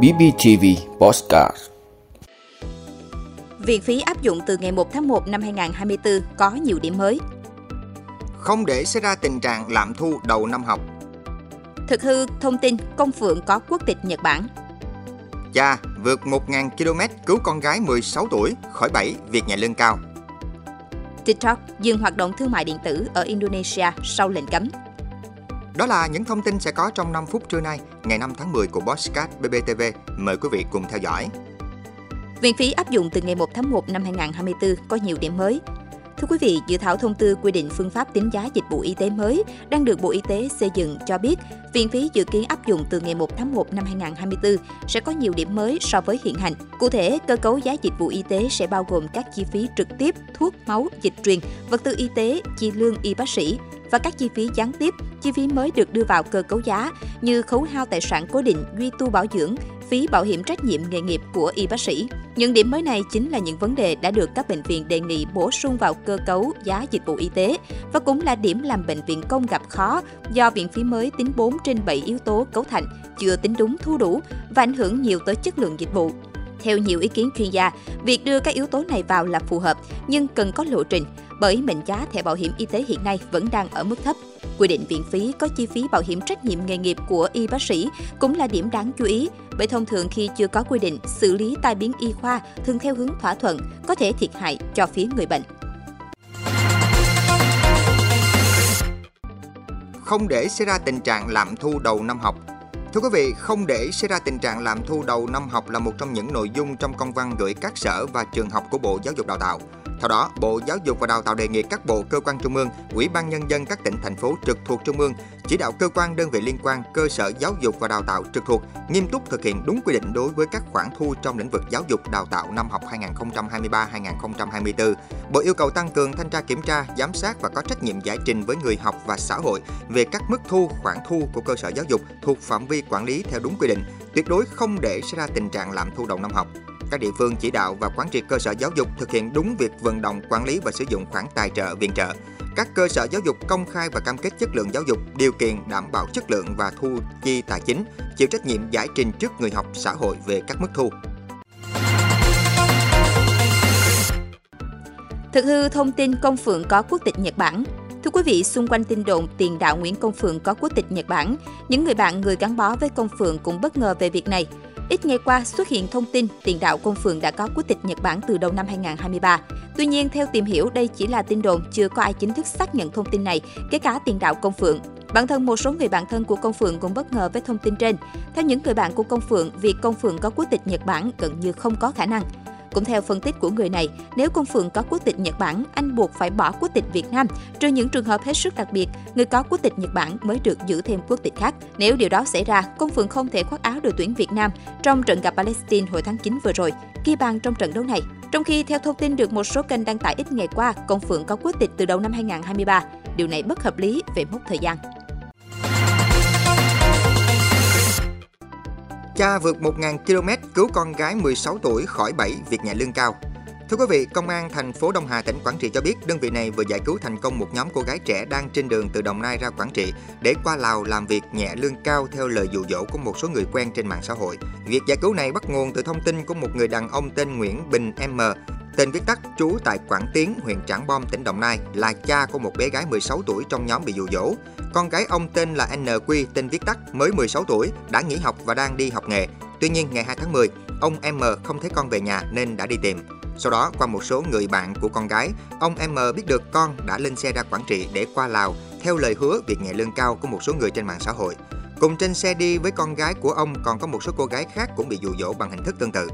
BBTV Postcard Viện phí áp dụng từ ngày 1 tháng 1 năm 2024 có nhiều điểm mới. Không để xảy ra tình trạng lạm thu đầu năm học. Thực hư thông tin công phượng có quốc tịch Nhật Bản. Cha vượt 1.000 km cứu con gái 16 tuổi khỏi bẫy việc nhẹ lương cao. TikTok dừng hoạt động thương mại điện tử ở Indonesia sau lệnh cấm. Đó là những thông tin sẽ có trong 5 phút trưa nay, ngày 5 tháng 10 của Bosscat BBTV. Mời quý vị cùng theo dõi. Viện phí áp dụng từ ngày 1 tháng 1 năm 2024 có nhiều điểm mới. Thưa quý vị, dự thảo thông tư quy định phương pháp tính giá dịch vụ y tế mới đang được Bộ Y tế xây dựng cho biết viện phí dự kiến áp dụng từ ngày 1 tháng 1 năm 2024 sẽ có nhiều điểm mới so với hiện hành. Cụ thể, cơ cấu giá dịch vụ y tế sẽ bao gồm các chi phí trực tiếp, thuốc, máu, dịch truyền, vật tư y tế, chi lương y bác sĩ và các chi phí gián tiếp, chi phí mới được đưa vào cơ cấu giá như khấu hao tài sản cố định, duy tu bảo dưỡng, phí bảo hiểm trách nhiệm nghề nghiệp của y bác sĩ. Những điểm mới này chính là những vấn đề đã được các bệnh viện đề nghị bổ sung vào cơ cấu giá dịch vụ y tế và cũng là điểm làm bệnh viện công gặp khó do viện phí mới tính 4 trên 7 yếu tố cấu thành, chưa tính đúng thu đủ và ảnh hưởng nhiều tới chất lượng dịch vụ. Theo nhiều ý kiến chuyên gia, việc đưa các yếu tố này vào là phù hợp nhưng cần có lộ trình bởi mệnh giá thẻ bảo hiểm y tế hiện nay vẫn đang ở mức thấp. Quy định viện phí có chi phí bảo hiểm trách nhiệm nghề nghiệp của y bác sĩ cũng là điểm đáng chú ý, bởi thông thường khi chưa có quy định xử lý tai biến y khoa thường theo hướng thỏa thuận, có thể thiệt hại cho phía người bệnh. Không để xảy ra tình trạng lạm thu đầu năm học, Thưa quý vị, không để xảy ra tình trạng lạm thu đầu năm học là một trong những nội dung trong công văn gửi các sở và trường học của Bộ Giáo dục Đào tạo. Theo đó, Bộ Giáo dục và Đào tạo đề nghị các bộ cơ quan trung ương, Ủy ban nhân dân các tỉnh thành phố trực thuộc trung ương chỉ đạo cơ quan đơn vị liên quan, cơ sở giáo dục và đào tạo trực thuộc nghiêm túc thực hiện đúng quy định đối với các khoản thu trong lĩnh vực giáo dục đào tạo năm học 2023-2024. Bộ yêu cầu tăng cường thanh tra kiểm tra, giám sát và có trách nhiệm giải trình với người học và xã hội về các mức thu, khoản thu của cơ sở giáo dục thuộc phạm vi quản lý theo đúng quy định, tuyệt đối không để xảy ra tình trạng lạm thu đầu năm học các địa phương chỉ đạo và quán triệt cơ sở giáo dục thực hiện đúng việc vận động, quản lý và sử dụng khoản tài trợ, viện trợ. Các cơ sở giáo dục công khai và cam kết chất lượng giáo dục, điều kiện đảm bảo chất lượng và thu chi tài chính, chịu trách nhiệm giải trình trước người học xã hội về các mức thu. Thực hư thông tin công phượng có quốc tịch Nhật Bản, Thưa quý vị, xung quanh tin đồn tiền đạo Nguyễn Công Phượng có quốc tịch Nhật Bản, những người bạn người gắn bó với Công Phượng cũng bất ngờ về việc này. Ít ngày qua xuất hiện thông tin tiền đạo Công Phượng đã có quốc tịch Nhật Bản từ đầu năm 2023. Tuy nhiên, theo tìm hiểu, đây chỉ là tin đồn, chưa có ai chính thức xác nhận thông tin này, kể cả tiền đạo Công Phượng. Bản thân một số người bạn thân của Công Phượng cũng bất ngờ với thông tin trên. Theo những người bạn của Công Phượng, việc Công Phượng có quốc tịch Nhật Bản gần như không có khả năng. Cũng theo phân tích của người này, nếu con phượng có quốc tịch Nhật Bản, anh buộc phải bỏ quốc tịch Việt Nam, trừ những trường hợp hết sức đặc biệt, người có quốc tịch Nhật Bản mới được giữ thêm quốc tịch khác. Nếu điều đó xảy ra, con phượng không thể khoác áo đội tuyển Việt Nam trong trận gặp Palestine hồi tháng 9 vừa rồi, ghi bàn trong trận đấu này. Trong khi theo thông tin được một số kênh đăng tải ít ngày qua, công phượng có quốc tịch từ đầu năm 2023. Điều này bất hợp lý về mốc thời gian. Cha vượt 1.000 km cứu con gái 16 tuổi khỏi bẫy việc nhẹ lương cao. Thưa quý vị, Công an thành phố Đông Hà, tỉnh Quảng Trị cho biết đơn vị này vừa giải cứu thành công một nhóm cô gái trẻ đang trên đường từ Đồng Nai ra Quảng Trị để qua Lào làm việc nhẹ lương cao theo lời dụ dỗ của một số người quen trên mạng xã hội. Việc giải cứu này bắt nguồn từ thông tin của một người đàn ông tên Nguyễn Bình M, tên viết tắt trú tại Quảng Tiến, huyện Trảng Bom, tỉnh Đồng Nai, là cha của một bé gái 16 tuổi trong nhóm bị dụ dỗ. Con gái ông tên là NQ, tên viết tắt, mới 16 tuổi, đã nghỉ học và đang đi học nghề. Tuy nhiên, ngày 2 tháng 10, ông M không thấy con về nhà nên đã đi tìm. Sau đó, qua một số người bạn của con gái, ông M biết được con đã lên xe ra Quảng Trị để qua Lào theo lời hứa việc nhẹ lương cao của một số người trên mạng xã hội. Cùng trên xe đi với con gái của ông còn có một số cô gái khác cũng bị dụ dỗ bằng hình thức tương tự.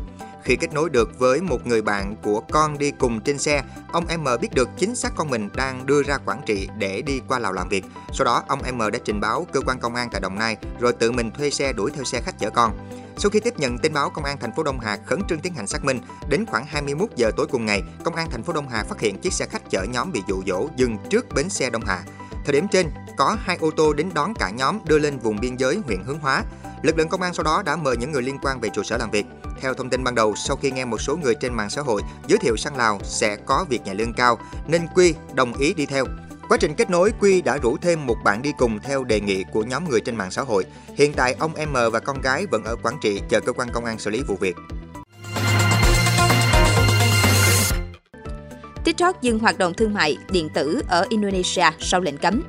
Khi kết nối được với một người bạn của con đi cùng trên xe, ông M biết được chính xác con mình đang đưa ra Quảng Trị để đi qua Lào làm việc. Sau đó, ông M đã trình báo cơ quan công an tại Đồng Nai rồi tự mình thuê xe đuổi theo xe khách chở con. Sau khi tiếp nhận tin báo, công an thành phố Đông Hà khẩn trương tiến hành xác minh. Đến khoảng 21 giờ tối cùng ngày, công an thành phố Đông Hà phát hiện chiếc xe khách chở nhóm bị dụ dỗ dừng trước bến xe Đông Hà. Thời điểm trên, có hai ô tô đến đón cả nhóm đưa lên vùng biên giới huyện Hướng Hóa. Lực lượng công an sau đó đã mời những người liên quan về trụ sở làm việc. Theo thông tin ban đầu, sau khi nghe một số người trên mạng xã hội giới thiệu sang Lào sẽ có việc nhà lương cao, nên Quy đồng ý đi theo. Quá trình kết nối, Quy đã rủ thêm một bạn đi cùng theo đề nghị của nhóm người trên mạng xã hội. Hiện tại, ông M và con gái vẫn ở Quảng Trị chờ cơ quan công an xử lý vụ việc. TikTok dừng hoạt động thương mại điện tử ở Indonesia sau lệnh cấm.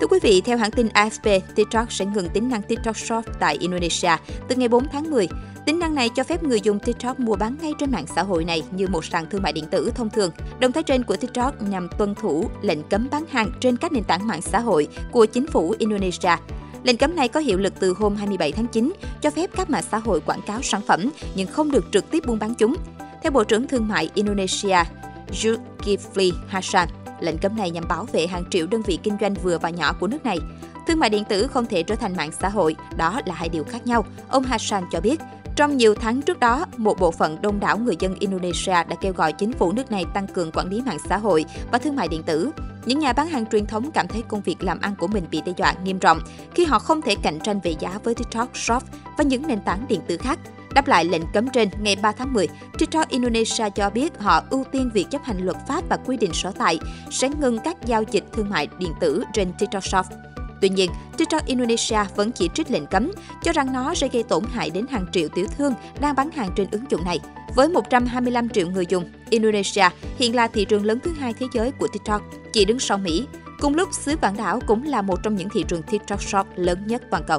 Thưa quý vị, theo hãng tin AFP, TikTok sẽ ngừng tính năng TikTok Shop tại Indonesia từ ngày 4 tháng 10. Tính năng này cho phép người dùng TikTok mua bán ngay trên mạng xã hội này như một sàn thương mại điện tử thông thường. Động thái trên của TikTok nhằm tuân thủ lệnh cấm bán hàng trên các nền tảng mạng xã hội của chính phủ Indonesia. Lệnh cấm này có hiệu lực từ hôm 27 tháng 9, cho phép các mạng xã hội quảng cáo sản phẩm nhưng không được trực tiếp buôn bán chúng. Theo Bộ trưởng Thương mại Indonesia, Zulkifli Hassan, lệnh cấm này nhằm bảo vệ hàng triệu đơn vị kinh doanh vừa và nhỏ của nước này. Thương mại điện tử không thể trở thành mạng xã hội, đó là hai điều khác nhau, ông Hassan cho biết. Trong nhiều tháng trước đó, một bộ phận đông đảo người dân Indonesia đã kêu gọi chính phủ nước này tăng cường quản lý mạng xã hội và thương mại điện tử. Những nhà bán hàng truyền thống cảm thấy công việc làm ăn của mình bị đe dọa nghiêm trọng khi họ không thể cạnh tranh về giá với TikTok Shop và những nền tảng điện tử khác. Đáp lại lệnh cấm trên, ngày 3 tháng 10, TikTok Indonesia cho biết họ ưu tiên việc chấp hành luật pháp và quy định sở tại, sẽ ngừng các giao dịch thương mại điện tử trên TikTok Shop. Tuy nhiên, TikTok Indonesia vẫn chỉ trích lệnh cấm, cho rằng nó sẽ gây tổn hại đến hàng triệu tiểu thương đang bán hàng trên ứng dụng này. Với 125 triệu người dùng, Indonesia hiện là thị trường lớn thứ hai thế giới của TikTok, chỉ đứng sau Mỹ. Cùng lúc, xứ Vạn Đảo cũng là một trong những thị trường TikTok Shop lớn nhất toàn cầu.